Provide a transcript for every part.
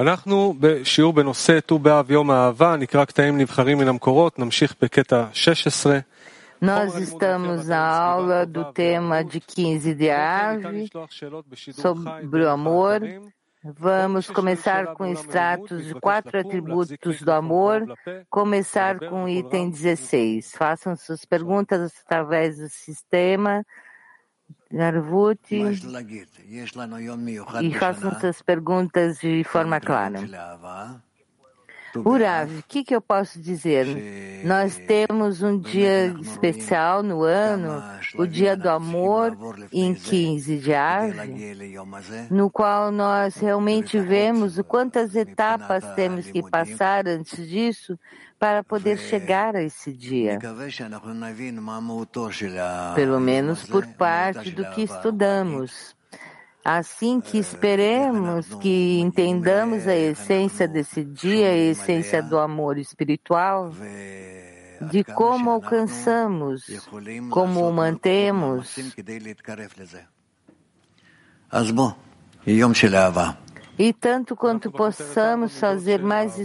אנחנו בשיעור בנושא ט"ו באב יום האהבה, נקרא קטעים נבחרים מן המקורות, נמשיך בקטע 16. Nós estamos na aula do tema de 15 de ave sobre o amor. Vamos começar com extratos de quatro atributos do amor, começar com o item 16. Façam suas perguntas através do sistema Garvuti e façam suas perguntas de forma clara. Urav, o que, que eu posso dizer? Nós temos um dia especial no ano, o dia do amor, em 15 de ave, no qual nós realmente vemos o quantas etapas temos que passar antes disso para poder chegar a esse dia. Pelo menos por parte do que estudamos. Assim que esperemos que entendamos a essência desse dia, a essência do amor espiritual, de como alcançamos, como o mantemos. E tanto quanto possamos fazer mais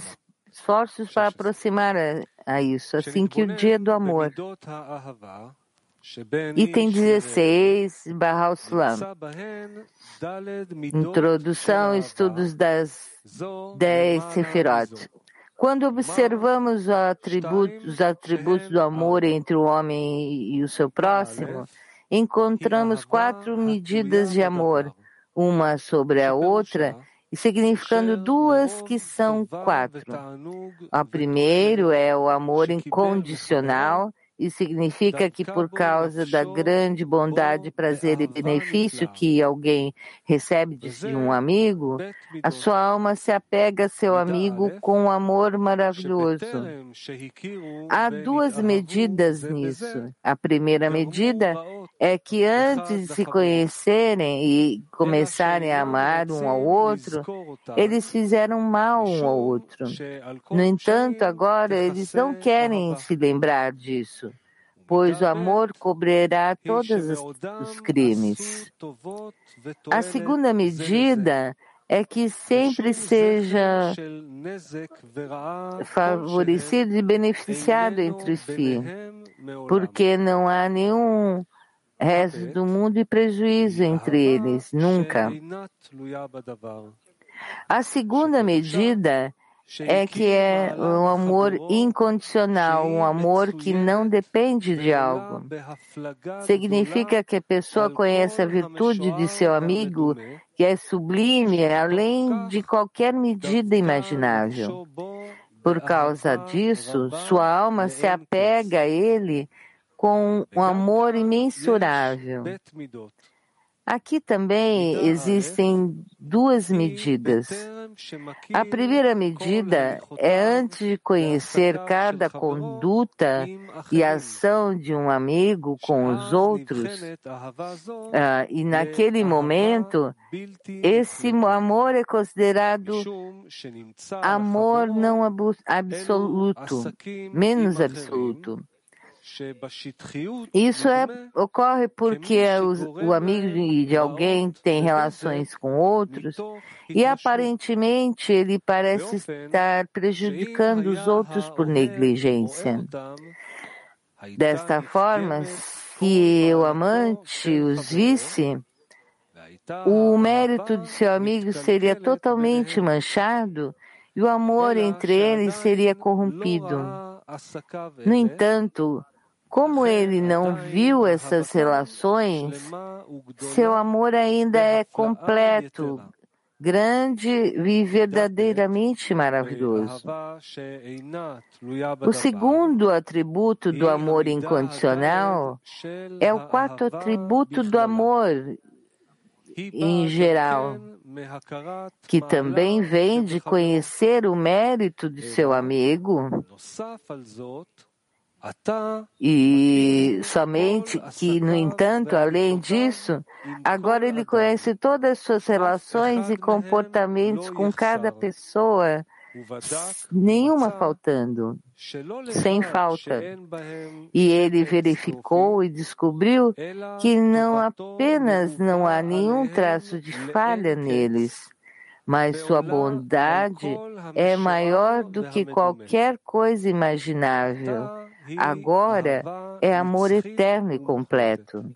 esforços para aproximar a, a isso, assim que o dia do amor. Item 16, Barral Sulam. Introdução, estudos das 10 Sefirot. Quando observamos atributo, os atributos do amor entre o homem e o seu próximo, encontramos quatro medidas de amor, uma sobre a outra, e significando duas que são quatro. A primeiro é o amor incondicional, e significa que por causa da grande bondade, prazer e benefício que alguém recebe de um amigo, a sua alma se apega a seu amigo com um amor maravilhoso. Há duas medidas nisso. A primeira medida é que antes de se conhecerem e começarem a amar um ao outro, eles fizeram mal um ao outro. No entanto, agora eles não querem se lembrar disso pois o amor cobrirá todos os crimes. A segunda medida é que sempre seja favorecido e beneficiado entre si, porque não há nenhum resto do mundo e prejuízo entre eles, nunca. A segunda medida é que é um amor incondicional, um amor que não depende de algo. Significa que a pessoa conhece a virtude de seu amigo, que é sublime, além de qualquer medida imaginável. Por causa disso, sua alma se apega a ele com um amor imensurável. Aqui também existem duas medidas. A primeira medida é antes de conhecer cada conduta e ação de um amigo com os outros, uh, e naquele momento, esse amor é considerado amor não absoluto, menos absoluto. Isso é, ocorre porque o, o amigo de, de alguém tem relações com outros. E aparentemente ele parece estar prejudicando os outros por negligência. Desta forma, se o amante os visse, o mérito de seu amigo seria totalmente manchado e o amor entre eles seria corrompido. No entanto, como ele não viu essas relações, seu amor ainda é completo, grande e verdadeiramente maravilhoso. O segundo atributo do amor incondicional é o quarto atributo do amor em geral, que também vem de conhecer o mérito de seu amigo e somente que, no entanto, além disso, agora ele conhece todas as suas relações e comportamentos com cada pessoa, nenhuma faltando, sem falta. E ele verificou e descobriu que não apenas não há nenhum traço de falha neles, mas sua bondade é maior do que qualquer coisa imaginável. Agora é amor eterno e completo.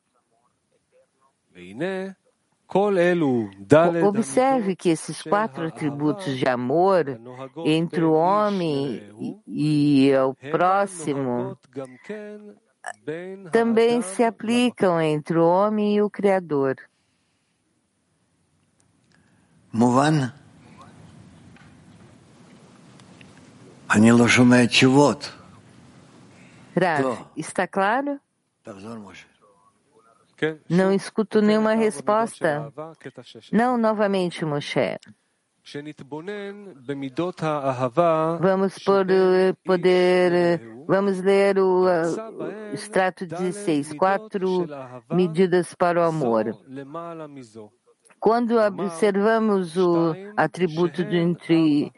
Observe que esses quatro atributos de amor entre o homem e é o próximo também se aplicam entre o homem e o Criador. Movana? Они лошумеют. Rav, está claro? Não escuto nenhuma resposta. Não, novamente, Moshe. Vamos poder, vamos ler o, o extrato 16, quatro medidas para o amor. Quando observamos o atributo entre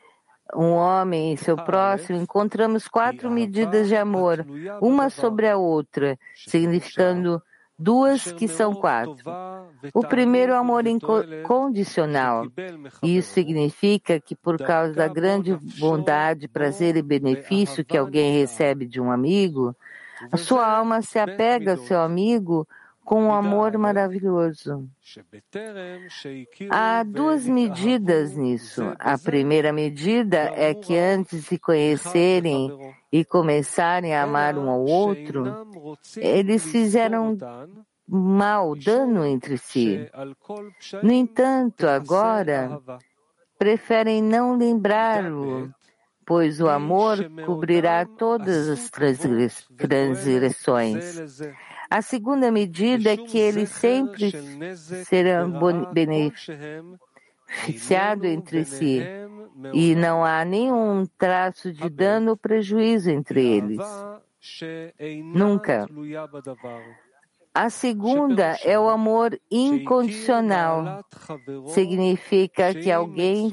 um homem e seu próximo, encontramos quatro medidas de amor, uma sobre a outra, significando duas que são quatro. O primeiro é o amor incondicional. Isso significa que, por causa da grande bondade, prazer e benefício que alguém recebe de um amigo, a sua alma se apega ao seu amigo com um amor maravilhoso. Há duas medidas nisso. A primeira medida é que antes de conhecerem e começarem a amar um ao outro, eles fizeram mal, dano entre si. No entanto, agora preferem não lembrá-lo, pois o amor cobrirá todas as transgressões. A segunda medida é que eles sempre serão beneficiados entre si. E não há nenhum traço de dano ou prejuízo entre eles. Nunca. A segunda é o amor incondicional. Significa que alguém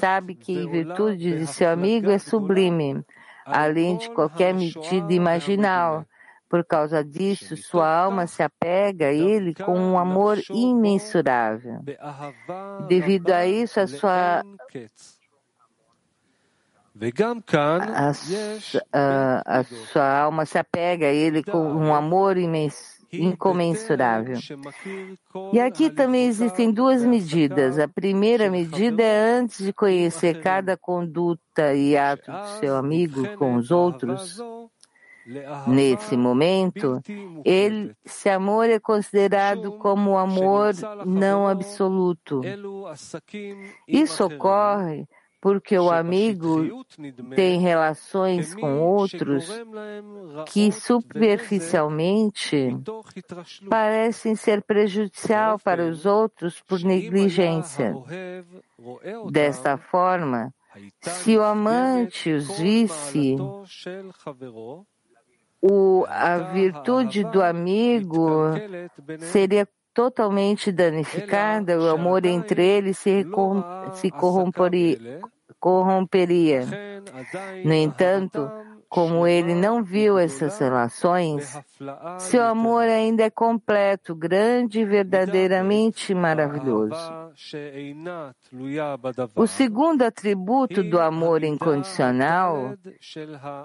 sabe que em virtude de seu amigo é sublime, além de qualquer medida imaginal por causa disso, sua alma se apega a ele com um amor imensurável. Devido a isso, a sua a, a, a, sua alma se apega a ele com um amor incomensurável. E aqui também existem duas medidas. A primeira medida é antes de conhecer cada conduta e ato do seu amigo com os outros, Nesse momento, ele, esse amor é considerado como amor não absoluto. Isso ocorre porque o amigo tem relações com outros que superficialmente parecem ser prejudicial para os outros por negligência. Desta forma, se o amante os visse o, a virtude do amigo seria totalmente danificada, o amor entre eles se, se corromperia, corromperia. No entanto, como ele não viu essas relações, seu amor ainda é completo, grande e verdadeiramente maravilhoso. O segundo atributo do amor incondicional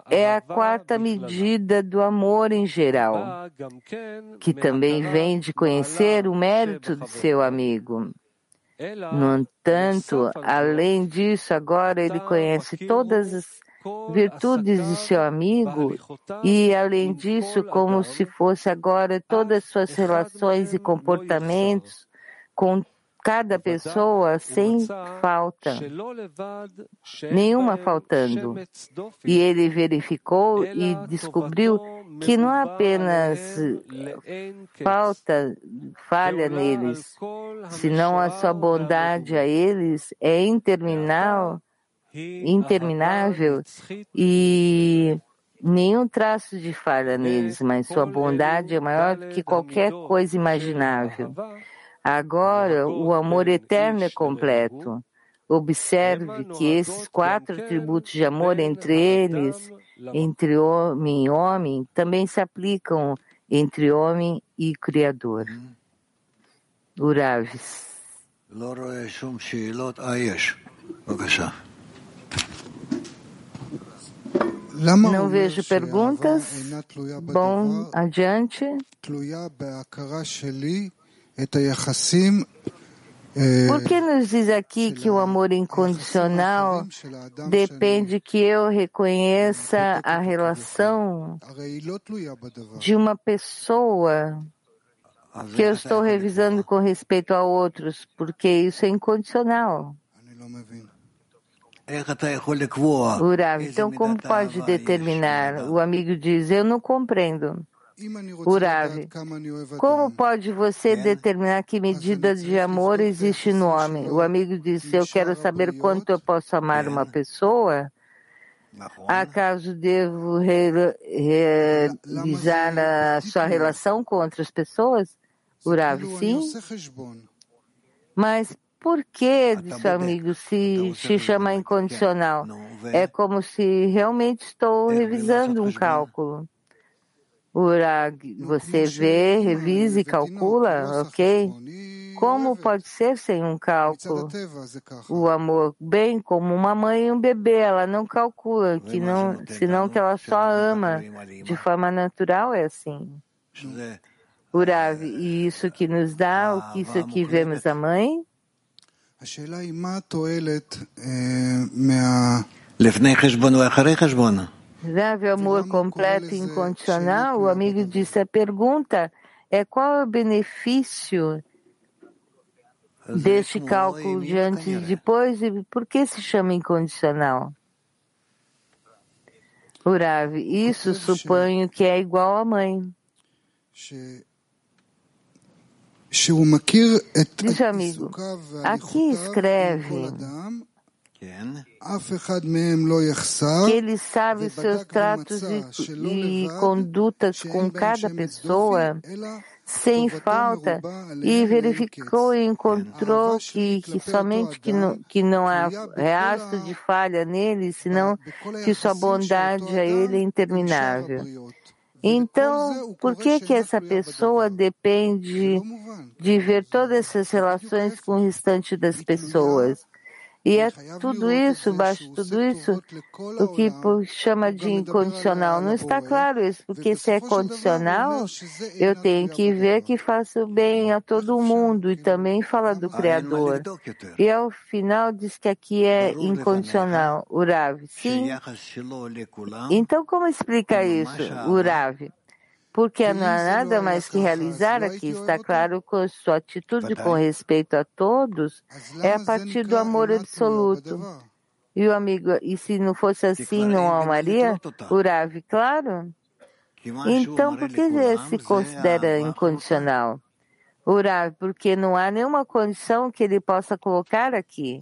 é a quarta medida do amor em geral, que também vem de conhecer o mérito de seu amigo. No entanto, além disso, agora ele conhece todas as virtudes de seu amigo e, além disso, como se fosse agora todas as suas relações e comportamentos com cada pessoa sem falta, nenhuma faltando. E ele verificou e descobriu que não apenas falta, falha neles, senão a sua bondade a eles é interminável interminável e nenhum traço de falha neles, mas sua bondade é maior do que qualquer coisa imaginável. Agora, o amor eterno é completo. Observe que esses quatro atributos de amor entre eles, entre homem e homem, também se aplicam entre homem e Criador. Uraves. Não vejo perguntas. Bom, adiante. Por que nos diz aqui que o amor incondicional depende que eu reconheça a relação de uma pessoa que eu estou revisando com respeito a outros, porque isso é incondicional? Urav, então como pode determinar? O amigo diz, eu não compreendo. Urav, como pode você determinar que medida de amor existe no homem? O amigo disse, eu quero saber quanto eu posso amar uma pessoa. Acaso devo realizar a sua relação com outras pessoas? Urav, sim. Mas por que, disse o amigo, se, se chama incondicional? É como se realmente estou revisando um cálculo. Urag, você vê, revisa e calcula, ok? Como pode ser sem um cálculo? O amor, bem como uma mãe e um bebê, ela não calcula, que não, senão que ela só ama. De forma natural é assim. Urav, e isso que nos dá, o que isso aqui vemos a mãe? לפני חשבון ואחרי חשבון. Deve amor completo e incondicional? O amigo disse, a pergunta é qual é o benefício deste cálculo de antes e depois e por que se chama incondicional? Urav, isso suponho que é igual à mãe. Diz o amigo, aqui escreve que ele sabe seus tratos e, e condutas com cada pessoa sem falta e verificou e encontrou que, que somente que não, que não há rastro de falha nele, senão que sua bondade a ele é interminável. Então, por que que essa pessoa depende de ver todas essas relações com o restante das pessoas? E é tudo isso, baixo tudo isso, o que chama de incondicional. Não está claro isso, porque se é condicional, eu tenho que ver que faço bem a todo mundo e também fala do Criador. E ao final diz que aqui é incondicional. Urav, sim? Então como explica isso, Urav? Porque não há nada mais que realizar aqui. Está claro que sua atitude com respeito a todos é a partir do amor absoluto. E o amigo, e se não fosse assim, não amaria? Urav, claro. Então, por que se considera incondicional? Urav, porque não há nenhuma condição que ele possa colocar aqui.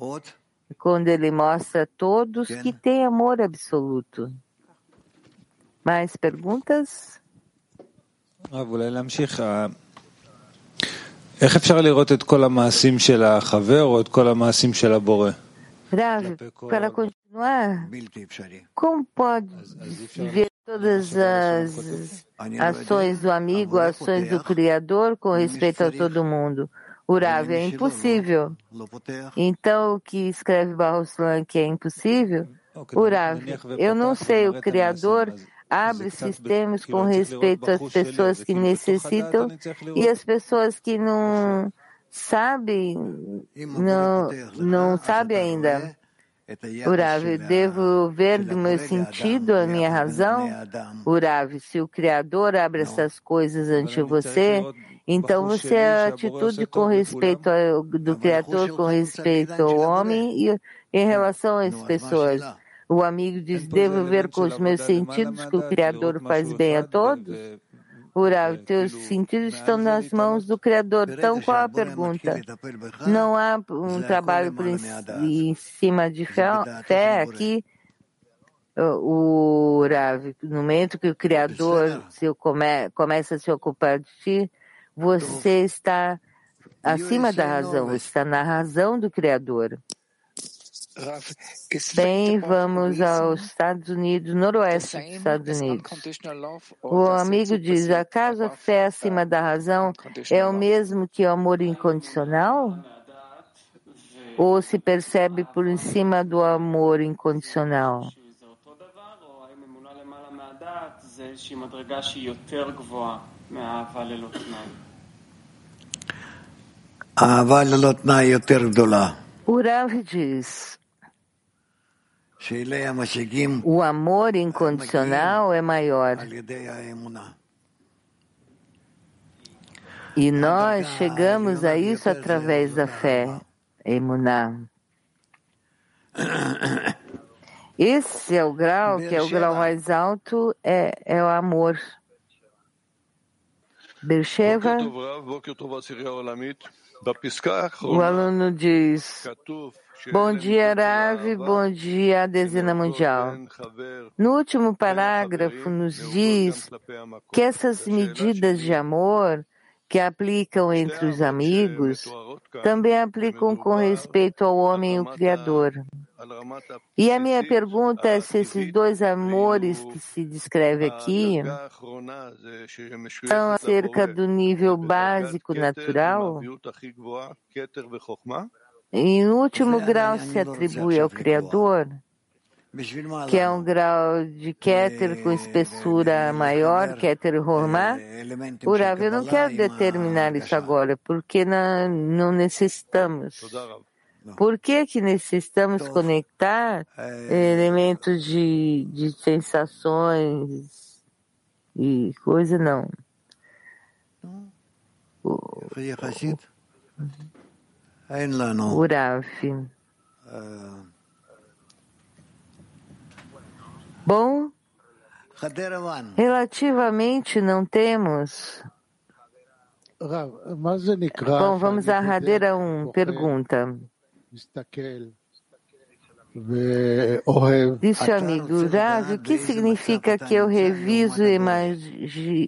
Quando ele mostra a todos que tem amor absoluto. Mais perguntas? רב, אולי להמשיך. איך אפשר לראות את כל המעשים של החבר או את כל המעשים של הבורא? Rav, para continuar, como pode ver todas as ações do amigo, ações do Criador com respeito a todo mundo? O Rav é impossível. Então, o que escreve Barroslan que é impossível? O Rav, eu não sei, o Criador abre sistemas com respeito às pessoas que necessitam e as pessoas que não sabem, não, não sabem ainda. Urav, devo ver do meu sentido a minha razão? Urav, se o Criador abre essas coisas ante você, então você é a atitude com respeito ao, do Criador, com respeito ao homem e em relação às pessoas. O amigo diz: Devo ver com os meus sentidos que o Criador faz bem a todos? Urav, teus sentidos estão nas mãos do Criador. Então, qual a pergunta? Não há um trabalho em cima de fé, aqui? O Urav, no momento que o Criador se come, começa a se ocupar de ti, você está acima da razão, está na razão do Criador. Bem, vamos aos Estados Unidos, noroeste dos Estados Unidos. O amigo diz: acaso a fé acima da razão é o mesmo que o amor incondicional? ou se percebe por cima do amor incondicional? O Rav diz, o amor incondicional é maior. E nós chegamos a isso através da fé, Emuná. Esse é o grau, que é o grau mais alto, é, é o amor. Bersheva, o aluno diz, Bom dia, Rav, bom dia, dezena mundial. No último parágrafo nos diz que essas medidas de amor que aplicam entre os amigos também aplicam com respeito ao homem e o Criador. E a minha pergunta é se esses dois amores que se descreve aqui são acerca do nível básico natural e no último grau se atribui ao Criador que é um grau de Keter com espessura maior, Keter Hormá. O Rav, eu não quero determinar isso agora, porque não, não necessitamos. Por que, que necessitamos conectar elementos de, de sensações e coisa? Não. O, o Rav. Bom, relativamente não temos. Bom, vamos a Radeira 1. Pergunta. Disse o amigo, Rav, o que significa que eu reviso,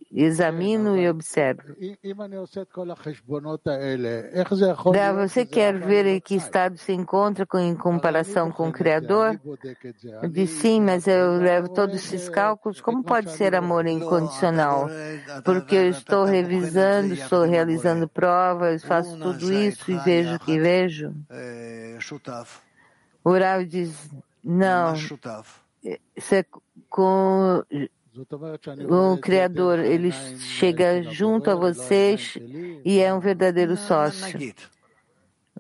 examino e observo? Rav, você quer ver em que estado se encontra em comparação com o Criador? Eu disse, sim, mas eu levo todos esses cálculos. Como pode ser amor incondicional? Porque eu estou revisando, estou realizando provas, faço tudo isso e vejo o que vejo. O Rav diz, não, isso é com, o Criador, ele chega junto a vocês e é um verdadeiro sócio.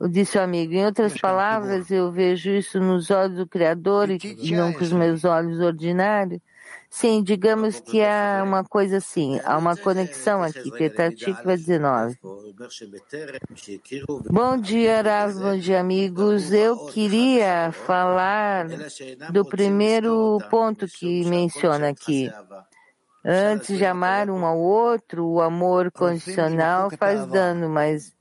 Disse o amigo, em outras palavras, eu vejo isso nos olhos do Criador e não com os meus olhos ordinários. Sim, digamos que há uma coisa assim, há uma conexão aqui. Petatik vai 19. Bom dia, Rav, bom dia, amigos. Eu queria falar do primeiro ponto que menciona aqui. Antes de amar um ao outro, o amor condicional faz dano, mas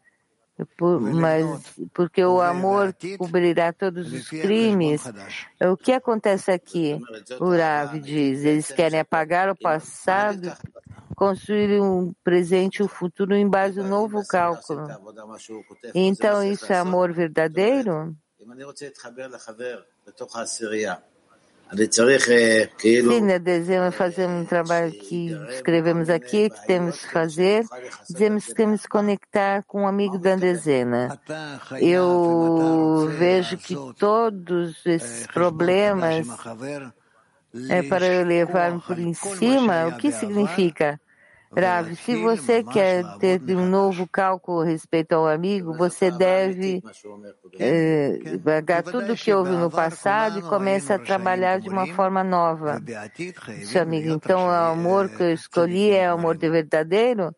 por, mas porque o amor cobrirá todos os crimes. O que acontece aqui? O Rav diz, eles querem apagar o passado, construir um presente e um futuro em base a um novo cálculo. Então isso é amor verdadeiro? Sim, né, devemos fazer um trabalho que escrevemos aqui, que temos que fazer. Dizemos que temos que conectar com um amigo da dezena. Eu vejo que todos esses problemas é para eu levar por em cima. O que significa? Rav, se você quer ter um novo cálculo respeito ao amigo, você deve eh, pagar tudo que houve no passado e começa a trabalhar de uma forma nova. Seu amigo, então o amor que eu escolhi é o amor de verdadeiro?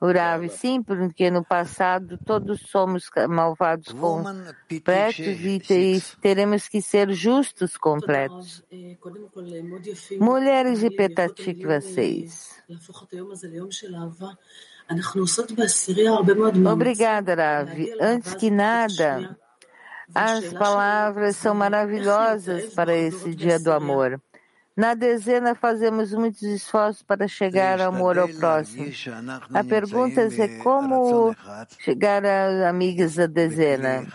O Rav, sim, porque no passado todos somos malvados completos e teremos que ser justos completos. Mulheres de Petatikva 6. Obrigada, Ravi. Antes que nada, as palavras são maravilhosas para esse dia do amor. Na dezena, fazemos muitos esforços para chegar ao amor ao próximo. A pergunta é como chegar às amigas da dezena.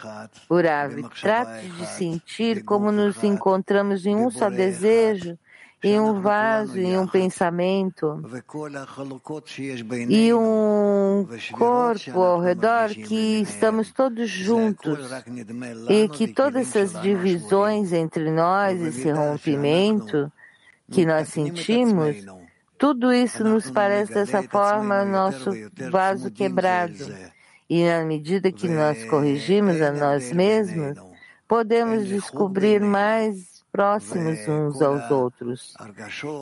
Urav, trate de sentir como nos encontramos em um só desejo em um vaso, em um pensamento e um corpo ao redor que estamos todos juntos e que todas essas divisões entre nós, esse rompimento que nós sentimos, tudo isso nos parece dessa forma nosso vaso quebrado. E na medida que nós corrigimos a nós mesmos, podemos descobrir mais próximos uns aos outros.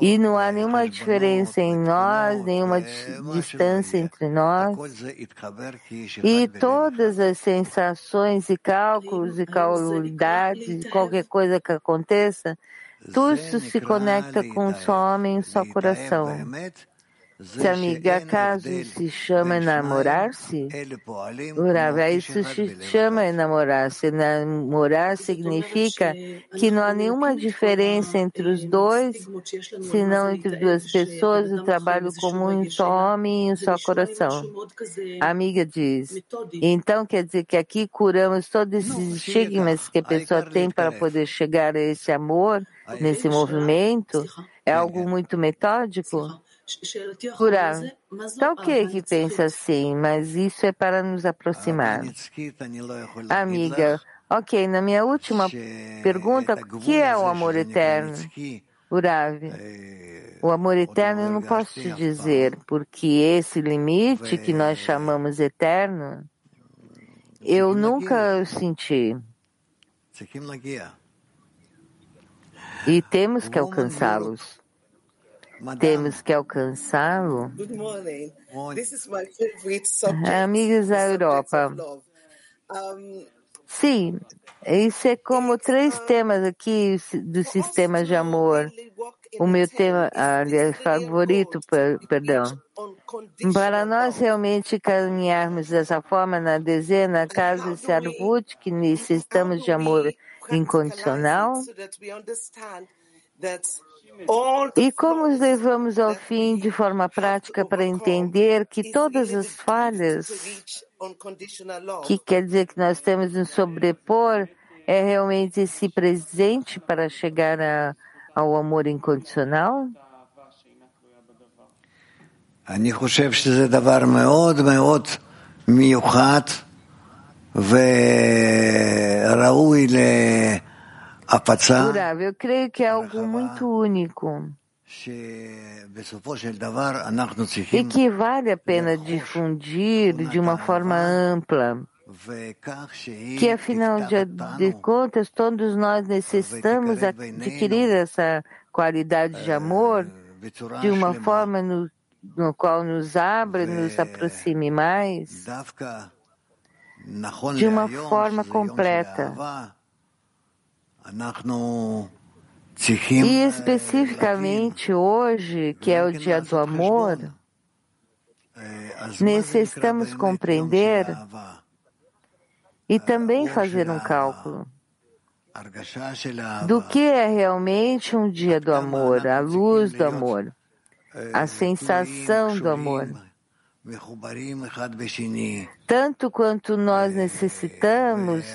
E não há nenhuma diferença em nós, nenhuma distância entre nós. E todas as sensações e cálculos e causalidades, qualquer coisa que aconteça, tudo se conecta com só homem só coração. Se amiga acaso se chama enamorar-se, Urava, isso se chama enamorar-se. Enamorar significa que não há nenhuma diferença entre os dois, senão entre duas pessoas, o trabalho comum em só homem e um só coração. A amiga diz, então quer dizer que aqui curamos todos esses estigmas que a pessoa tem para poder chegar a esse amor, nesse movimento? É algo muito metódico? Curar. Tá ok que pensa assim, mas isso é para nos aproximar. Amiga, ok, na minha última pergunta, o que é o amor eterno? Urav, o amor eterno eu não posso te dizer, porque esse limite que nós chamamos eterno, eu nunca senti. E temos que alcançá-los. Temos que alcançá-lo. Amigos da Europa. Sim, isso é como três temas aqui do sistema de amor. O meu tema, aliás, favorito, perdão. Para nós realmente caminharmos dessa forma na dezena, casa de Sarvut, que necessitamos de amor incondicional, e como os levamos ao fim de forma prática para entender que todas as falhas, que quer dizer que nós temos nos sobrepor, é realmente esse presente para chegar a, ao amor incondicional? אני חושב שזה דבר מאוד מאוד מיוחד וראוי Durável, eu creio que é algo muito único e que vale a pena difundir de uma forma ampla, que afinal de, de contas todos nós necessitamos adquirir essa qualidade de amor de uma forma no, no qual nos abre, nos aproxime mais, de uma forma completa. E especificamente hoje, que é o dia do amor, necessitamos compreender e também fazer um cálculo do que é realmente um dia do amor, a luz do amor, a sensação do amor. Tanto quanto nós necessitamos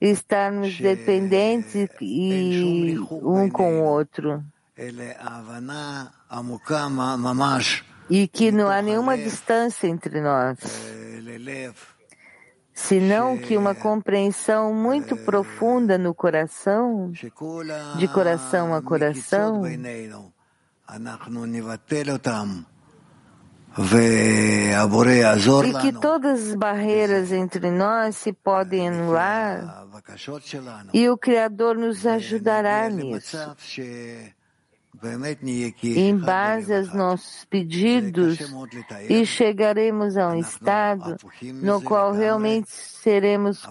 estarmos dependentes e um com o outro. E que não há nenhuma distância entre nós, senão que uma compreensão muito profunda no coração, de coração a coração, e que todas as barreiras entre nós se podem anular. E o Criador nos ajudará nisso. Em base aos nossos pedidos, e chegaremos a um estado no qual realmente seremos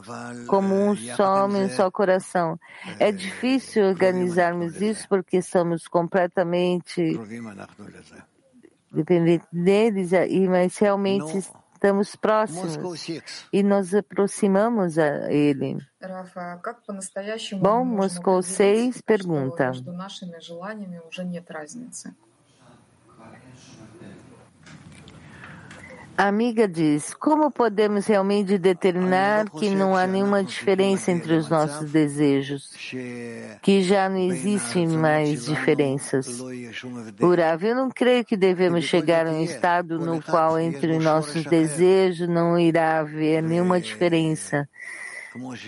como um só homem, um só coração. É difícil organizarmos isso porque somos completamente dependente deles, mas realmente estamos próximos. E nos aproximamos a ele. Bom, Moscou 6 pergunta. A amiga diz: Como podemos realmente determinar que não há nenhuma diferença entre os nossos desejos? Que já não existem mais diferenças. Urav, eu não creio que devemos chegar a um estado no qual entre nossos desejos não irá haver nenhuma diferença.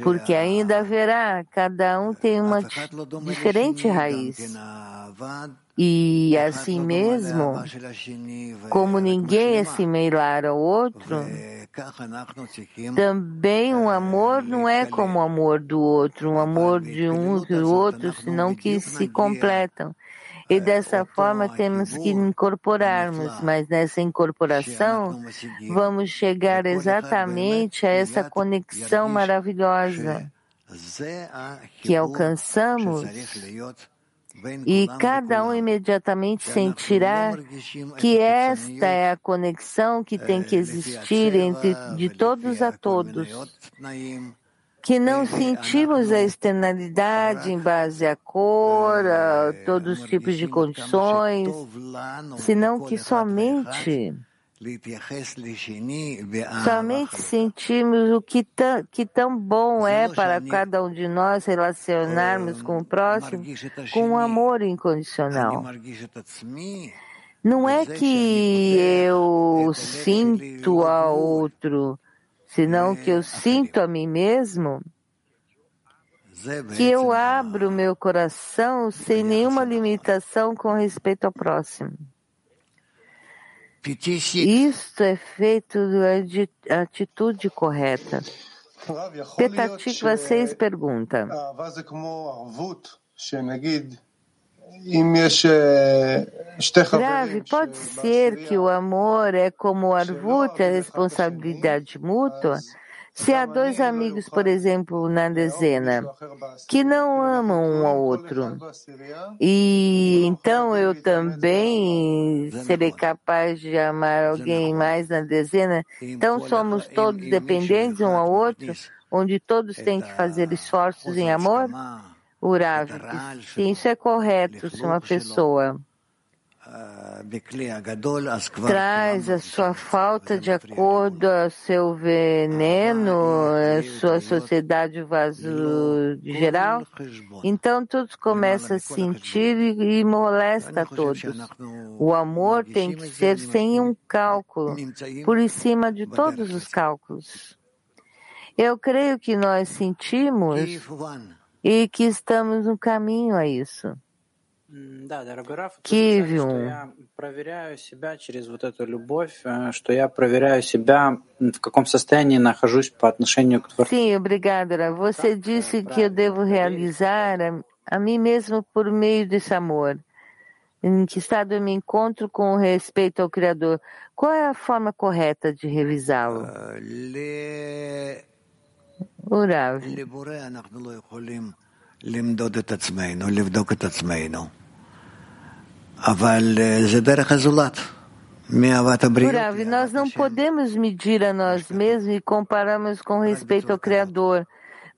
Porque ainda haverá, cada um tem uma diferente raiz. E assim mesmo, como ninguém é similar ao outro, também um amor não é como o amor do outro, um amor de um e do outro, senão que se completam. E dessa forma temos que incorporarmos, mas nessa incorporação vamos chegar exatamente a essa conexão maravilhosa que alcançamos e cada um imediatamente sentirá que esta é a conexão que tem que existir entre de todos a todos. Que não sentimos a externalidade em base à cor, a todos os tipos de condições, senão que somente Somente sentimos o que tão, que tão bom é para cada um de nós relacionarmos com o próximo com um amor incondicional. Não é que eu sinto a outro, senão que eu sinto a mim mesmo, que eu abro meu coração sem nenhuma limitação com respeito ao próximo. Isto é feito da atitude correta. Petatikva 6 pergunta. Grave, pode ser que o amor é como o arvut, a responsabilidade mútua? Se há dois amigos, por exemplo, na dezena, que não amam um ao outro, e então eu também serei capaz de amar alguém mais na dezena, então somos todos dependentes um ao outro, onde todos têm que fazer esforços em amor? Urav, sim, isso é correto se uma pessoa. Traz a sua falta de acordo ao seu veneno, a sua sociedade vaso geral, então todos começam a sentir e molesta a todos. O amor tem que ser sem um cálculo, por cima de todos os cálculos. Eu creio que nós sentimos e que estamos no caminho a isso. Да, дорогой Раф, Киеве. Что я проверяю себя через вот эту любовь, что я проверяю себя, в каком состоянии нахожусь по отношению к Творцу. Sim, obrigada. Você disse que eu devo realizar a, a mim mesmo por meio desse amor. Em que estado eu me encontro com respeito ao Criador? Qual é a forma correta de revisá-lo? o nós não podemos medir a nós mesmos e comparamos com respeito ao Criador,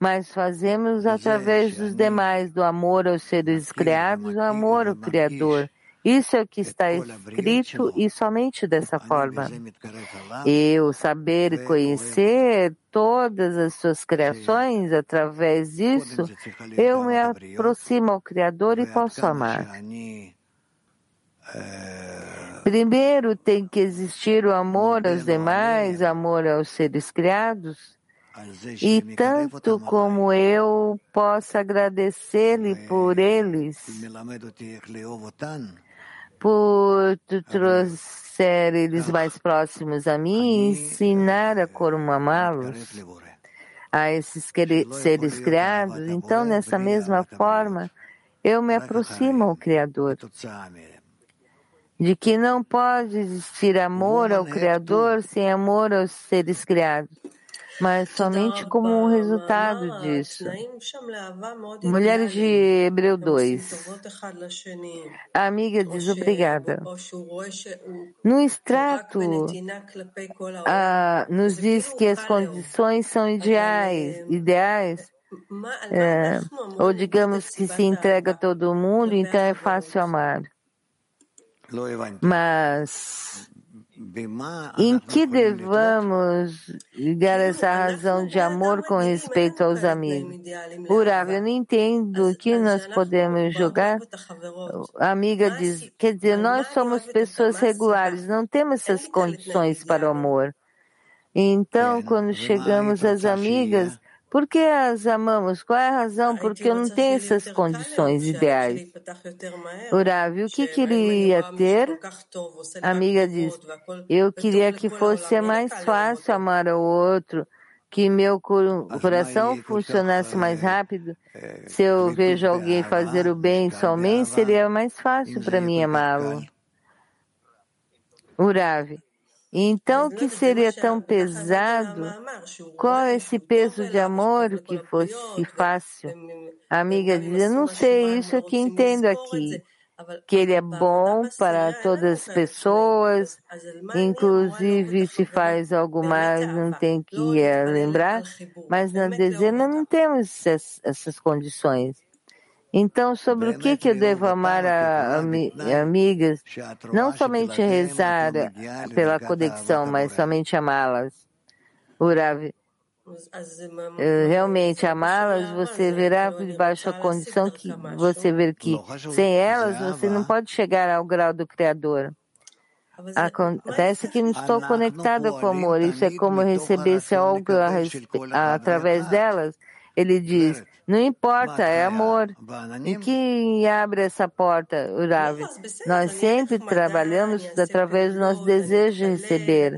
mas fazemos através dos demais, do amor aos seres criados, do amor ao Criador. Isso é o que está escrito e somente dessa forma. Eu saber e conhecer todas as suas criações, através disso, eu me aproximo ao Criador e posso amar. Primeiro tem que existir o amor aos demais, amor aos seres criados. E tanto como eu possa agradecer-lhe por eles, por trouxer eles mais próximos a mim e ensinar a como amá-los, a esses seres criados, então, nessa mesma forma, eu me aproximo ao Criador. De que não pode existir amor ao Criador sem amor aos seres criados, mas somente como um resultado disso. Mulheres de Hebreu 2. A amiga diz obrigada. No extrato, a, nos diz que as condições são ideais, ideais é, ou digamos que se entrega a todo mundo, então é fácil amar. Mas Em que devamos ligar essa razão de amor com respeito aos amigos? Urav, eu não entendo o que nós podemos jogar. A amiga diz, quer dizer, nós somos pessoas regulares, não temos essas condições para o amor. Então, quando chegamos às amigas, por que as amamos? Qual é a razão? Porque eu não tenho essas condições ideais. Urav, o que queria ter? A amiga diz, eu queria que fosse mais fácil amar o outro, que meu coração funcionasse mais rápido. Se eu vejo alguém fazer o bem somente, seria mais fácil para mim amá-lo. Urav, então, o que seria tão pesado? Qual é esse peso de amor que fosse fácil? A amiga diz, eu não sei, isso é que entendo aqui. Que ele é bom para todas as pessoas, inclusive se faz algo mais, não tem que eh, lembrar, mas na dezena não temos essas, essas condições. Então, sobre o que, que eu devo amar a, a, amigas? Não somente rezar pela conexão, mas somente amá-las. Urav, eh, realmente amá-las, você verá debaixo a condição que você vê que sem elas você não pode chegar ao grau do Criador. Acontece que não estou conectada com o amor. Isso é como receber algo através delas. Ele diz, não importa, é amor. E quem abre essa porta, Urav? Nós sempre trabalhamos através do nosso desejo de receber.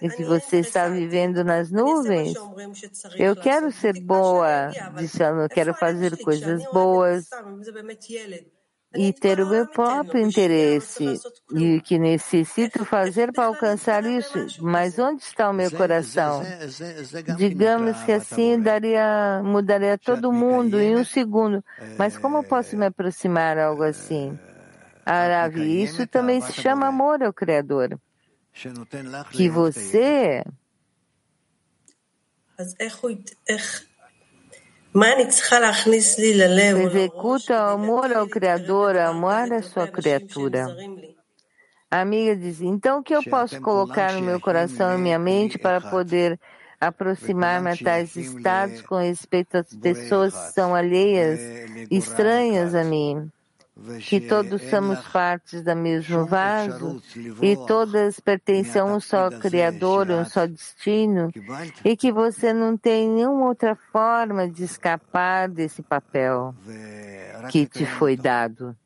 E se você está vivendo nas nuvens, eu quero ser boa, disse ela, eu quero fazer coisas boas e ter o meu próprio interesse e que necessito fazer para alcançar isso. Mas onde está o meu coração? Digamos que assim daria, mudaria todo mundo em um segundo. Mas como posso me aproximar a algo assim? Aravi, isso também se chama amor ao Criador. Que você Executa o amor ao Criador, amar a sua criatura. A amiga diz, então o que eu posso colocar no meu coração e minha mente para poder aproximar-me a tais estados com respeito às pessoas que são alheias, estranhas a mim? Que todos somos partes do mesmo vaso e todas pertencem a um só Criador, um só destino, e que você não tem nenhuma outra forma de escapar desse papel que te foi dado.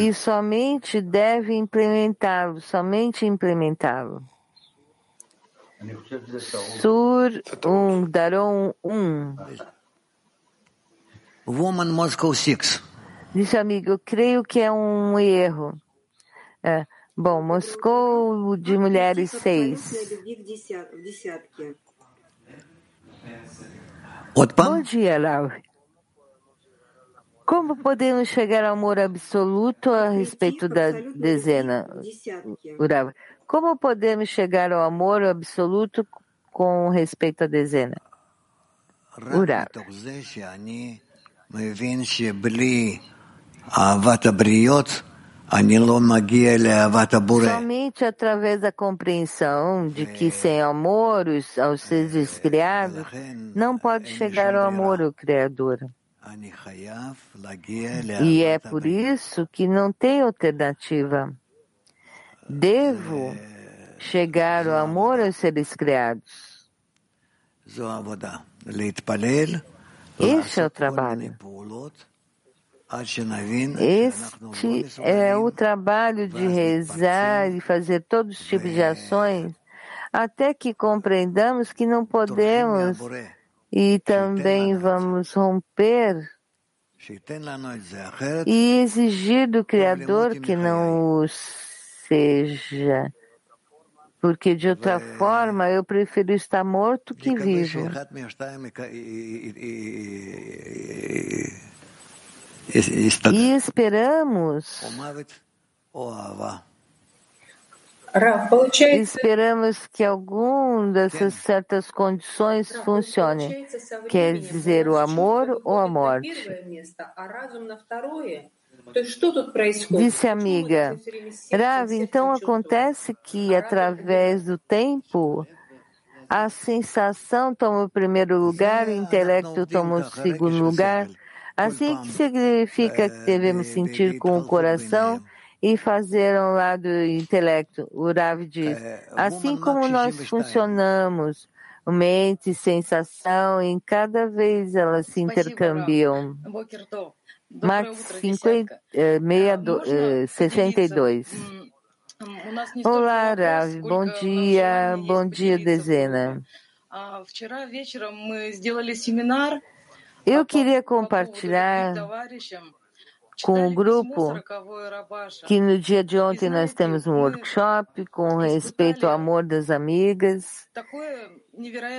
E somente deve implementá-lo, somente implementá-lo. Sur 1, um, Daron 1. Um. Woman Moscow 6. Disse amigo, eu creio que é um erro. É. Bom, Moscou de mulheres 6. Bom dia, Laura. Como podemos chegar ao amor absoluto a respeito da dezena? Como podemos chegar ao amor absoluto com respeito à dezena? Urava. Somente através da compreensão de que sem amor aos seres criados não pode chegar ao amor ao Criador. E é por isso que não tem alternativa. Devo chegar ao amor aos seres criados. Este é o trabalho. Este é o trabalho de rezar e fazer todos os tipos de ações até que compreendamos que não podemos e também vamos romper e exigir do Criador que não o seja porque de outra forma eu prefiro estar morto que vivo. E esperamos. Esperamos que algum dessas certas condições funcione, quer dizer o amor ou a morte. Disse a amiga, Rav, então acontece que através do tempo a sensação toma o primeiro lugar, o intelecto toma o segundo lugar. Assim que significa que devemos sentir com o coração e fazer ao lado do intelecto. O Rav diz, assim como nós funcionamos, mente e sensação, em cada vez elas se intercambiam. 50, eh, 62. Olá, Rav. Bom dia, bom dia, dezena. Eu queria compartilhar com o grupo que no dia de ontem nós temos um workshop com respeito ao amor das amigas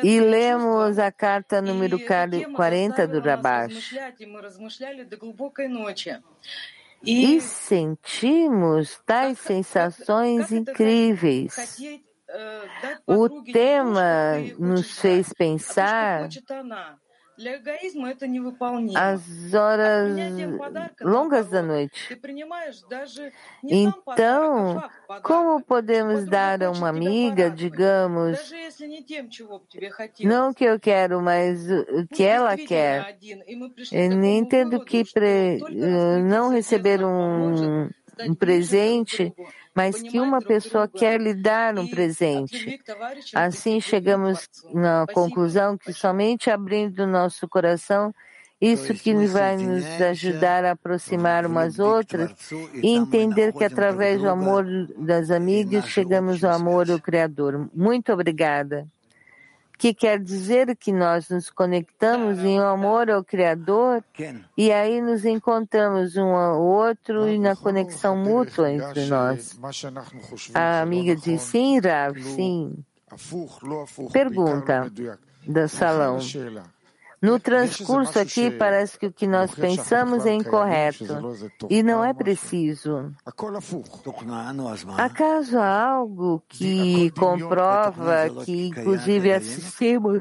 e lemos a carta número 40 do Rabash. E sentimos tais sensações incríveis. O tema nos fez pensar as horas longas da noite. Então, como podemos dar a uma amiga, digamos, não o que eu quero, mas o que ela quer? Eu nem entendo que pre... não receber um, um presente mas que uma pessoa quer lhe dar um presente. Assim chegamos na conclusão que somente abrindo o nosso coração isso que vai nos ajudar a aproximar umas outras e entender que através do amor das amigas chegamos ao amor do Criador. Muito obrigada que quer dizer que nós nos conectamos em amor ao Criador e aí nos encontramos um ao outro e na conexão mútua entre nós. A amiga diz sim, Rav, sim. Pergunta do salão. No transcurso aqui, parece que o que nós pensamos é incorreto. e não é preciso. Acaso há algo que comprova que, inclusive, assistimos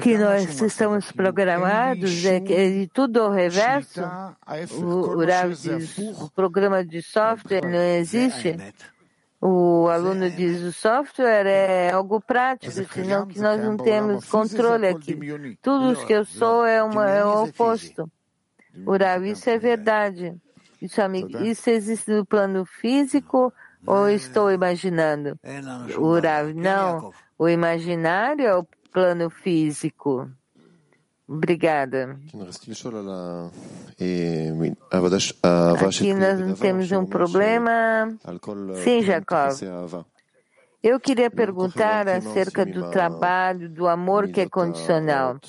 que nós estamos programados, é, é tudo ao reverso? O, o o programa de software não existe? O aluno diz o software é algo prático, senão que nós não temos controle aqui. Tudo o que eu sou é, uma, é o oposto. Urav, isso é verdade. Isso, amigo, isso existe no plano físico ou estou imaginando? Urav, não. O imaginário é o plano físico. Obrigada. Aqui nós não temos um problema. Sim, Jacob. Eu queria perguntar acerca do trabalho, do amor que é condicional.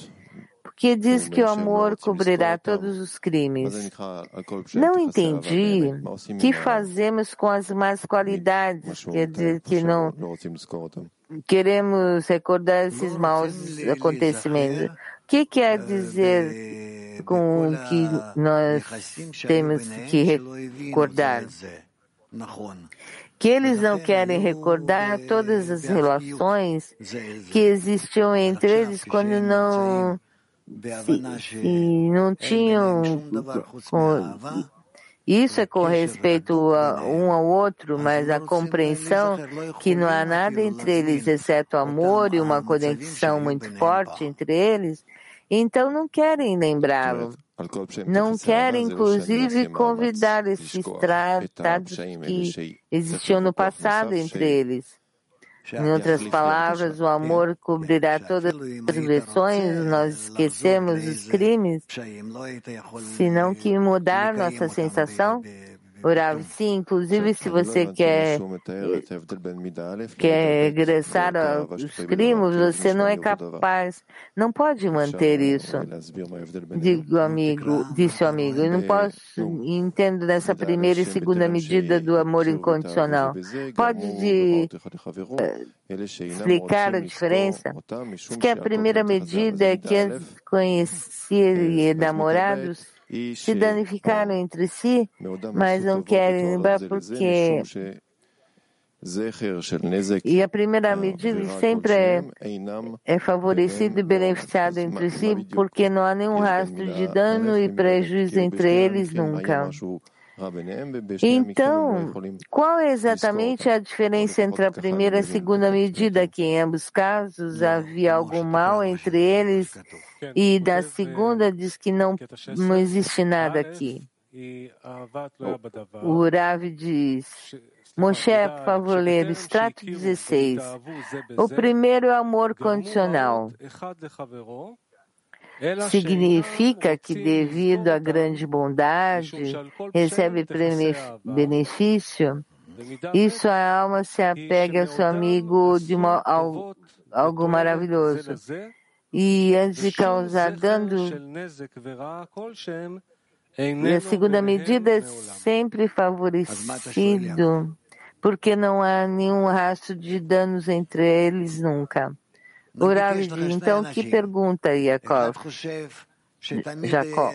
Porque diz que o amor cobrirá todos os crimes. Não entendi. o que fazemos com as más qualidades, quer dizer que não queremos recordar esses maus acontecimentos que quer dizer com o que nós temos que recordar? Que eles não querem recordar todas as relações que existiam entre eles quando não se, não tinham com, isso é com respeito a um ao outro, mas a compreensão que não há nada entre eles exceto amor e uma conexão muito forte entre eles, então não querem lembrá-lo. Não querem, inclusive, convidar esses tratados que existiam no passado entre eles. Em outras palavras, o amor cobrirá todas as versões, nós esquecemos os crimes, senão que mudar nossa sensação Urav, sim, inclusive se você quer, quer regressar aos crimes, você não é capaz, não pode manter isso. Digo amigo, disse o amigo, eu não posso, entendo nessa primeira e segunda medida do amor incondicional. Pode de, explicar a diferença? Diz que a primeira medida é que antes de conhecer namorados, se danificaram entre si, mas não querem lembrar porque E a primeira medida sempre é, é favorecido e beneficiado entre si, porque não há nenhum rastro de dano e prejuízo entre eles nunca. Então, qual é exatamente a diferença entre a primeira e a segunda medida? Que em ambos casos havia algum mal entre eles, e da segunda diz que não, não existe nada aqui. O Rav diz. Moshe, por favor, ler extrato 16. O primeiro é o amor condicional. Significa que, devido à grande bondade, recebe benefício. Isso a alma se apega ao seu amigo de uma, ao, algo maravilhoso. E antes de causar dano, e a segunda medida é sempre favorecido porque não há nenhum rastro de danos entre eles nunca. O Rav então que pergunta, Yaakov? Jacó.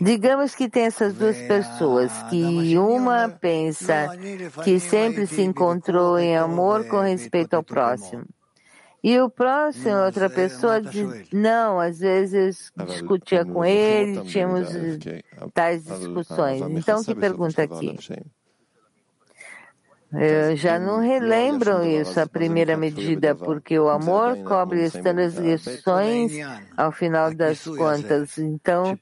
Digamos que tem essas duas pessoas, que uma pensa que sempre se encontrou em amor com respeito ao próximo. E o próximo, outra pessoa diz, não, às vezes discutia com ele, tínhamos tais discussões. Então, que pergunta aqui? Eu já não relembram isso, a primeira medida, porque o amor cobre as transgressões ao final das contas. Então,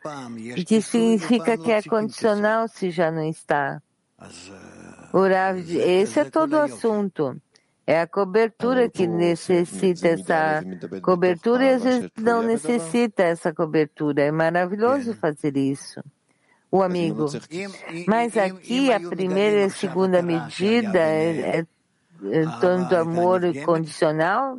o que significa que é condicional se já não está? Rav, esse é todo o assunto. É a cobertura que necessita essa cobertura e às vezes não necessita essa cobertura. É maravilhoso fazer isso o amigo. Mas aqui a primeira e a segunda medida é, é, é tanto amor condicional?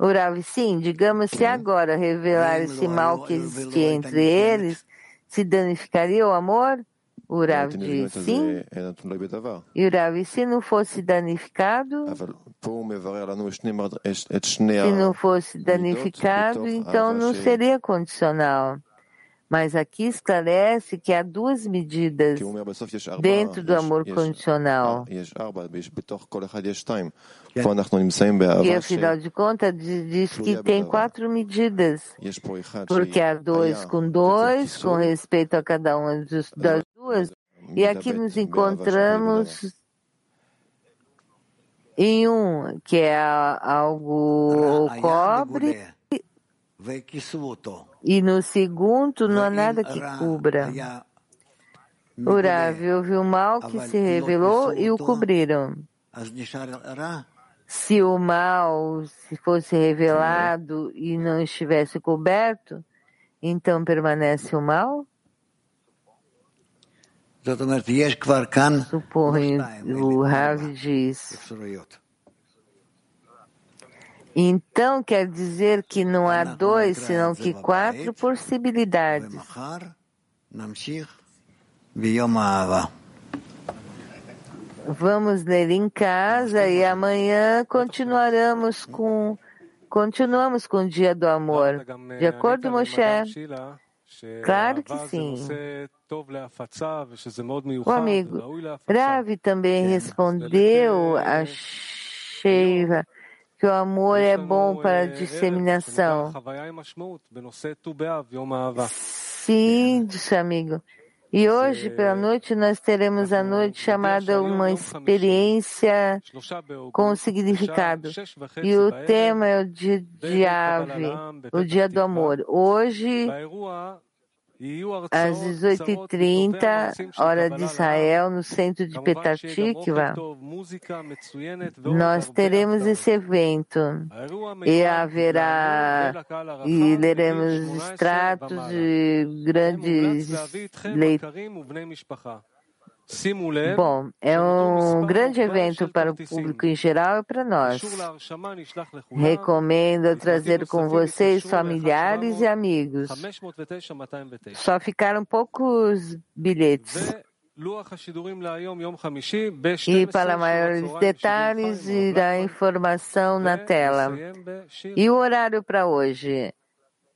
Urav, sim, digamos se agora revelar esse mal que existia entre eles, se danificaria o amor? Urav diz sim. E Urav, se não fosse danificado? Se não fosse danificado, então não seria condicional. Mas aqui esclarece que há duas medidas dentro do amor condicional. E afinal de contas diz que tem quatro medidas, porque há dois com dois, com respeito a cada uma das duas, e aqui nos encontramos em um que é algo cobre e no segundo não há nada que cubra. Urav, houve o mal que se revelou e o cobriram. Se o mal se fosse revelado e não estivesse coberto, então permanece o mal? Supõe, o Rav diz. Então quer dizer que não há dois, senão que quatro possibilidades. Vamos ler em casa e amanhã continuaremos com continuamos com o dia do amor. De acordo, Moshe? Claro que sim. O amigo Ravi também respondeu a Sheiva que o amor é bom para a disseminação. Sim, disse amigo. E hoje, pela noite, nós teremos a noite chamada uma experiência com significado. E o tema é o dia de ave, o dia do amor. Hoje, às 18h30, hora de Israel, no centro de Petah Tikva, nós teremos esse evento. E haverá e leremos extratos de grandes leitores Bom, é um grande evento para o público em geral e para nós. Recomendo trazer com vocês familiares e amigos. Só ficaram poucos bilhetes. E para maiores detalhes, irá informação na tela. E o horário para hoje?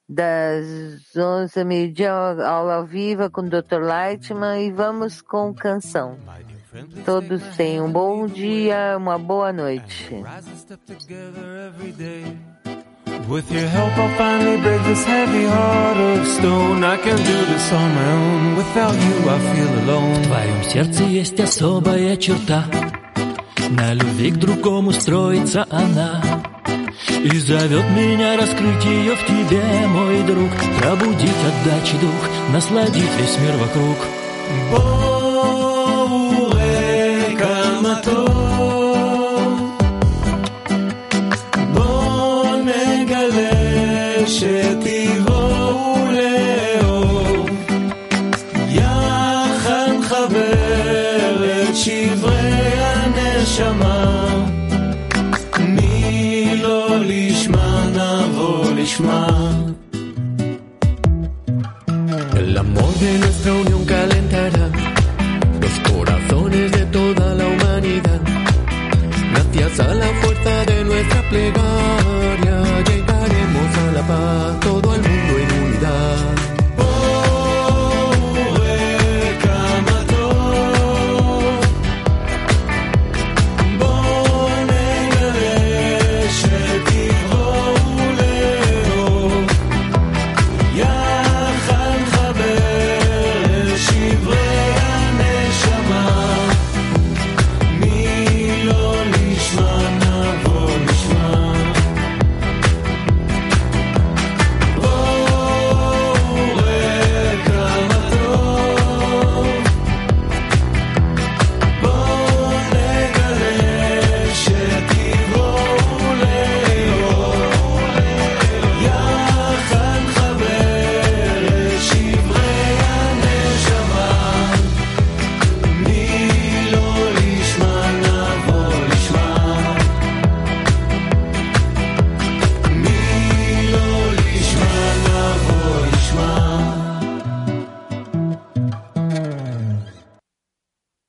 das 11 meio-dia, aula ao vivo com o Dr. Lightman e vamos com canção. Todos tenham um bom dia, uma boa noite. With your help, I'll finally break this heavy heart of stone. I can do this on my own. Without you, I feel alone. В твоем сердце есть особая черта. На любви к другому строится она. И зовет меня раскрыть ее в тебе, мой друг. Пробудить отдачи дух, насладить весь мир вокруг. Боуэ камато